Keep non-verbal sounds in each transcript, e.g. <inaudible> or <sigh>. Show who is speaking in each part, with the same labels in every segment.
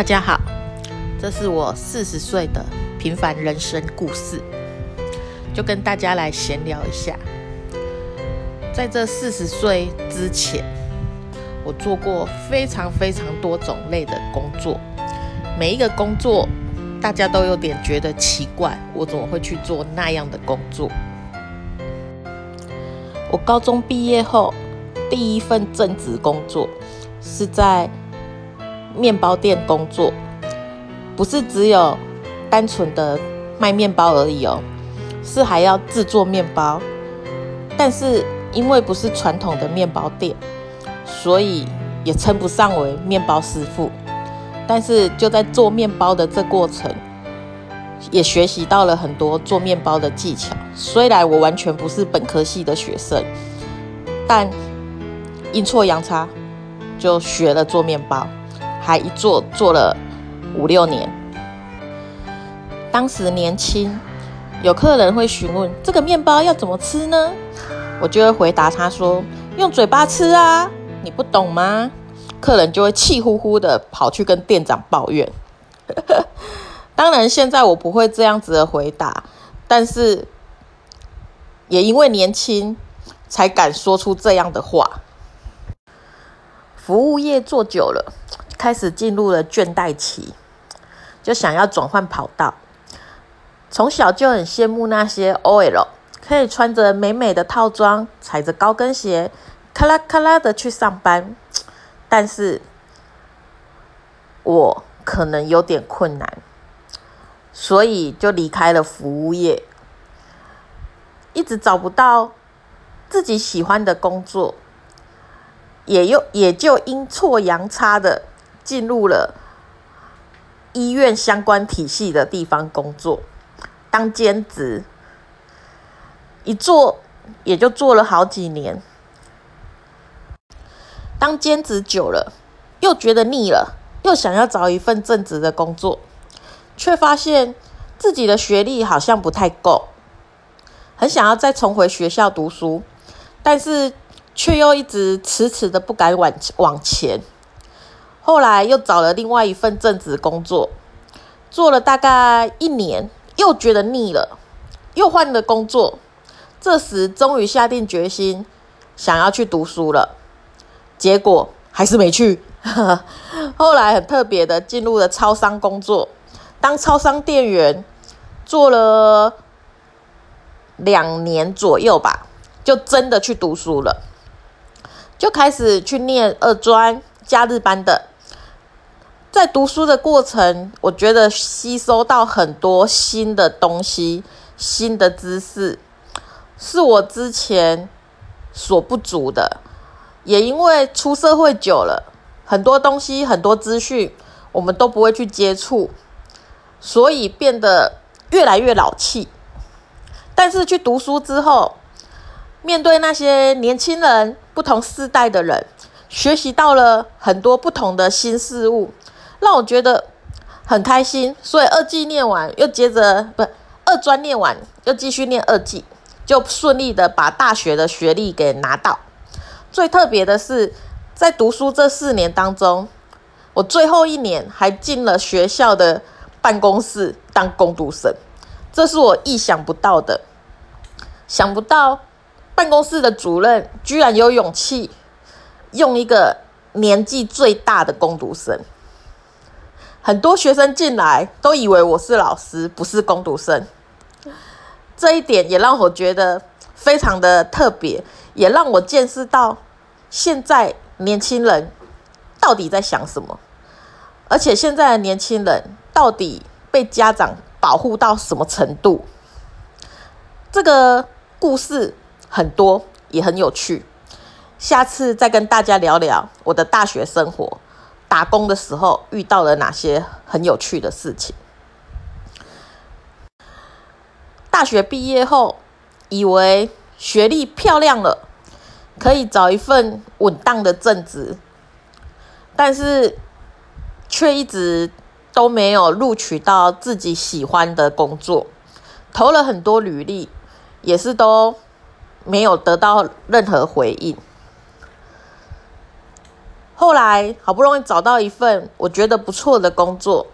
Speaker 1: 大家好，这是我四十岁的平凡人生故事，就跟大家来闲聊一下。在这四十岁之前，我做过非常非常多种类的工作，每一个工作大家都有点觉得奇怪，我怎么会去做那样的工作？我高中毕业后第一份正职工作是在。面包店工作不是只有单纯的卖面包而已哦，是还要制作面包。但是因为不是传统的面包店，所以也称不上为面包师傅。但是就在做面包的这过程，也学习到了很多做面包的技巧。虽然我完全不是本科系的学生，但阴错阳差就学了做面包。还一做做了五六年。当时年轻，有客人会询问这个面包要怎么吃呢？我就会回答他说：“用嘴巴吃啊，你不懂吗？”客人就会气呼呼的跑去跟店长抱怨。<laughs> 当然，现在我不会这样子的回答，但是也因为年轻，才敢说出这样的话。服务业做久了。开始进入了倦怠期，就想要转换跑道。从小就很羡慕那些 OL，可以穿着美美的套装，踩着高跟鞋，咔啦咔啦的去上班。但是，我可能有点困难，所以就离开了服务业，一直找不到自己喜欢的工作，也又也就阴错阳差的。进入了医院相关体系的地方工作，当兼职，一做也就做了好几年。当兼职久了，又觉得腻了，又想要找一份正职的工作，却发现自己的学历好像不太够，很想要再重回学校读书，但是却又一直迟迟的不敢往往前。后来又找了另外一份正职工作，做了大概一年，又觉得腻了，又换了工作。这时终于下定决心想要去读书了，结果还是没去。<laughs> 后来很特别的进入了超商工作，当超商店员，做了两年左右吧，就真的去读书了，就开始去念二专假日班的。在读书的过程，我觉得吸收到很多新的东西、新的知识，是我之前所不足的。也因为出社会久了，很多东西、很多资讯，我们都不会去接触，所以变得越来越老气。但是去读书之后，面对那些年轻人、不同世代的人，学习到了很多不同的新事物。让我觉得很开心，所以二技念完，又接着不二专念完，又继续念二技，就顺利的把大学的学历给拿到。最特别的是，在读书这四年当中，我最后一年还进了学校的办公室当工读生，这是我意想不到的。想不到办公室的主任居然有勇气用一个年纪最大的工读生。很多学生进来都以为我是老师，不是工读生。这一点也让我觉得非常的特别，也让我见识到现在年轻人到底在想什么，而且现在的年轻人到底被家长保护到什么程度。这个故事很多，也很有趣。下次再跟大家聊聊我的大学生活。打工的时候遇到了哪些很有趣的事情？大学毕业后，以为学历漂亮了，可以找一份稳当的正职，但是却一直都没有录取到自己喜欢的工作，投了很多履历，也是都没有得到任何回应。后来好不容易找到一份我觉得不错的工作，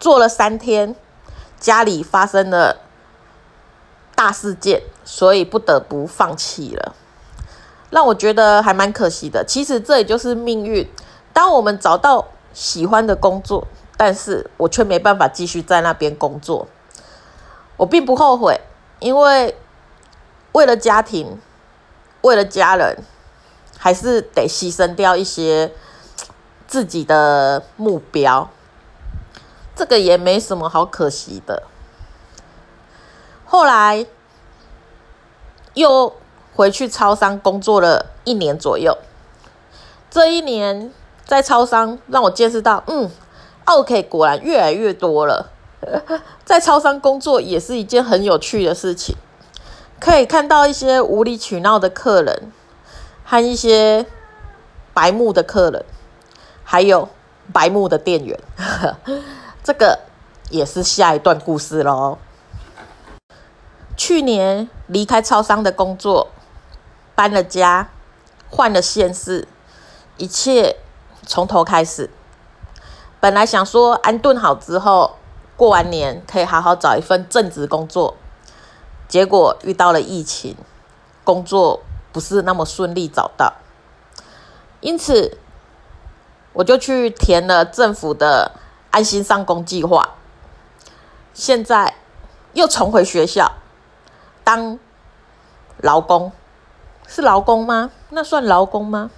Speaker 1: 做了三天，家里发生了大事件，所以不得不放弃了，让我觉得还蛮可惜的。其实这也就是命运，当我们找到喜欢的工作，但是我却没办法继续在那边工作，我并不后悔，因为为了家庭，为了家人。还是得牺牲掉一些自己的目标，这个也没什么好可惜的。后来又回去超商工作了一年左右，这一年在超商让我见识到，嗯，OK，果然越来越多了。<laughs> 在超商工作也是一件很有趣的事情，可以看到一些无理取闹的客人。和一些白目的客人，还有白目的店员，<laughs> 这个也是下一段故事喽。去年离开超商的工作，搬了家，换了县市，一切从头开始。本来想说安顿好之后，过完年可以好好找一份正职工作，结果遇到了疫情，工作。不是那么顺利找到，因此我就去填了政府的安心上工计划。现在又重回学校当劳工，是劳工吗？那算劳工吗？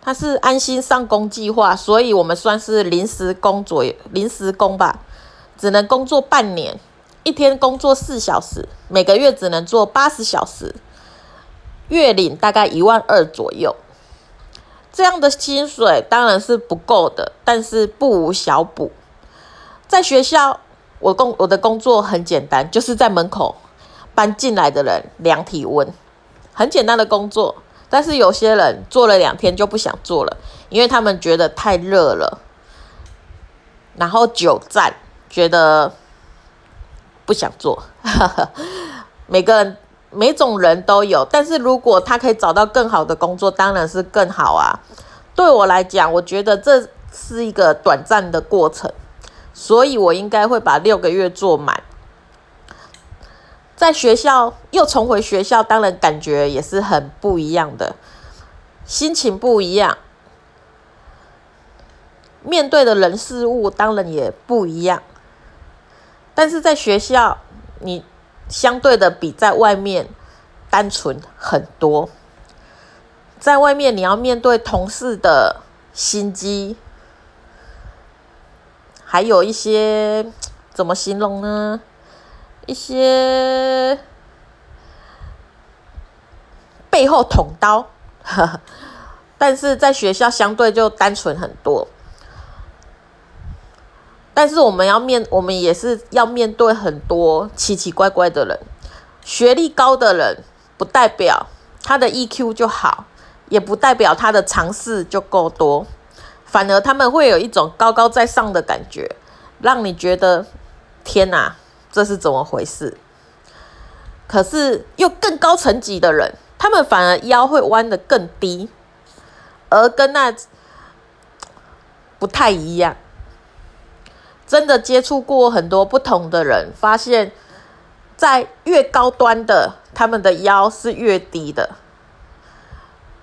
Speaker 1: 他是安心上工计划，所以我们算是临时工作，临时工吧，只能工作半年，一天工作四小时，每个月只能做八十小时。月领大概一万二左右，这样的薪水当然是不够的，但是不无小补。在学校，我工我的工作很简单，就是在门口搬进来的人量体温，很简单的工作。但是有些人做了两天就不想做了，因为他们觉得太热了，然后久站，觉得不想做。哈 <laughs> 哈每个人。每种人都有，但是如果他可以找到更好的工作，当然是更好啊。对我来讲，我觉得这是一个短暂的过程，所以我应该会把六个月做满。在学校又重回学校，当然感觉也是很不一样的，心情不一样，面对的人事物当然也不一样。但是在学校，你。相对的，比在外面单纯很多。在外面，你要面对同事的心机，还有一些怎么形容呢？一些背后捅刀。<laughs> 但是在学校，相对就单纯很多。但是我们要面，我们也是要面对很多奇奇怪怪的人。学历高的人，不代表他的 EQ 就好，也不代表他的尝试就够多，反而他们会有一种高高在上的感觉，让你觉得天哪，这是怎么回事？可是又更高层级的人，他们反而腰会弯得更低，而跟那不太一样。真的接触过很多不同的人，发现，在越高端的，他们的腰是越低的；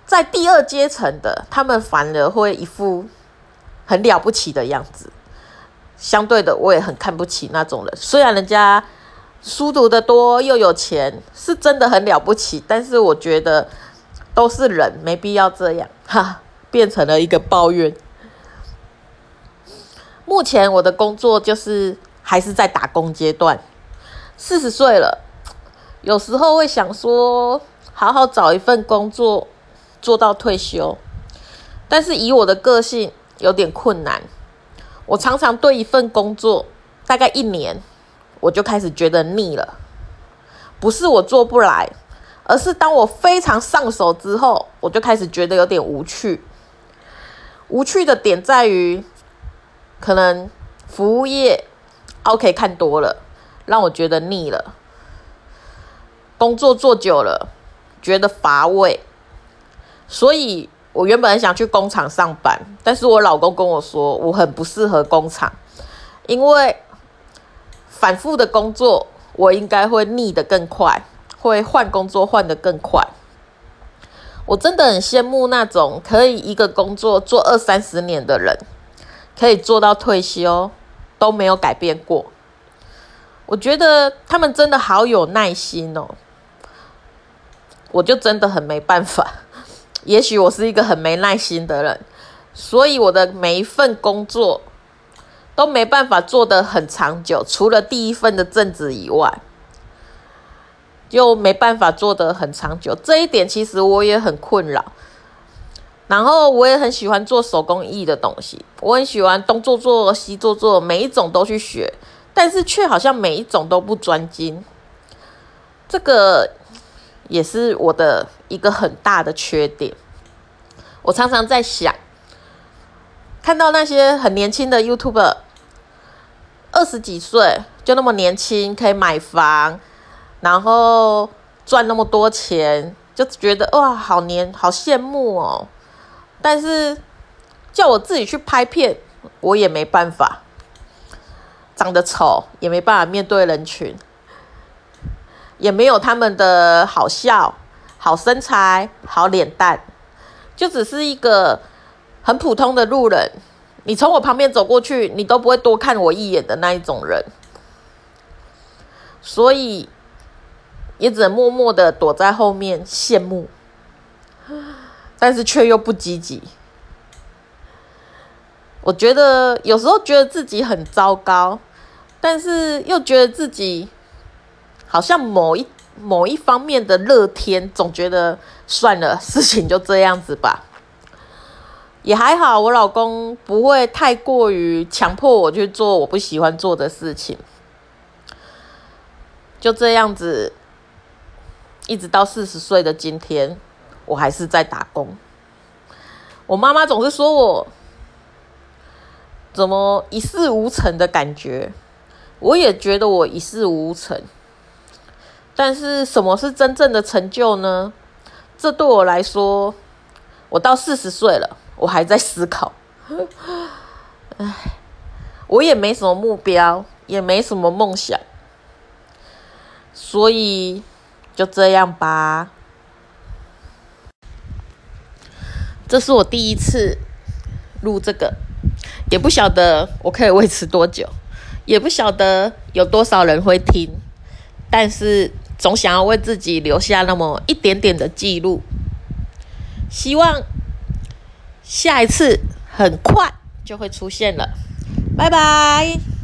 Speaker 1: 在第二阶层的，他们反而会一副很了不起的样子。相对的，我也很看不起那种人。虽然人家书读的多又有钱，是真的很了不起，但是我觉得都是人，没必要这样。哈，变成了一个抱怨。目前我的工作就是还是在打工阶段，四十岁了，有时候会想说好好找一份工作做到退休，但是以我的个性有点困难。我常常对一份工作大概一年，我就开始觉得腻了，不是我做不来，而是当我非常上手之后，我就开始觉得有点无趣。无趣的点在于。可能服务业 OK 看多了，让我觉得腻了。工作做久了，觉得乏味，所以我原本很想去工厂上班，但是我老公跟我说，我很不适合工厂，因为反复的工作，我应该会腻得更快，会换工作换得更快。我真的很羡慕那种可以一个工作做二三十年的人，可以做到退休都没有改变过。我觉得他们真的好有耐心哦，我就真的很没办法。<laughs> 也许我是一个很没耐心的人，所以我的每一份工作都没办法做得很长久，除了第一份的正职以外，就没办法做得很长久。这一点其实我也很困扰。然后我也很喜欢做手工艺的东西，我很喜欢东做做西做做，每一种都去学，但是却好像每一种都不专精。这个。也是我的一个很大的缺点。我常常在想，看到那些很年轻的 YouTuber，二十几岁就那么年轻，可以买房，然后赚那么多钱，就觉得哇，好年，好羡慕哦。但是叫我自己去拍片，我也没办法。长得丑，也没办法面对人群。也没有他们的好笑、好身材、好脸蛋，就只是一个很普通的路人。你从我旁边走过去，你都不会多看我一眼的那一种人，所以也只能默默的躲在后面羡慕，但是却又不积极。我觉得有时候觉得自己很糟糕，但是又觉得自己。好像某一某一方面的乐天，总觉得算了，事情就这样子吧，也还好。我老公不会太过于强迫我去做我不喜欢做的事情，就这样子，一直到四十岁的今天，我还是在打工。我妈妈总是说我怎么一事无成的感觉，我也觉得我一事无成。但是什么是真正的成就呢？这对我来说，我到四十岁了，我还在思考。唉，我也没什么目标，也没什么梦想，所以就这样吧。这是我第一次录这个，也不晓得我可以维持多久，也不晓得有多少人会听，但是。总想要为自己留下那么一点点的记录，希望下一次很快就会出现了，拜拜。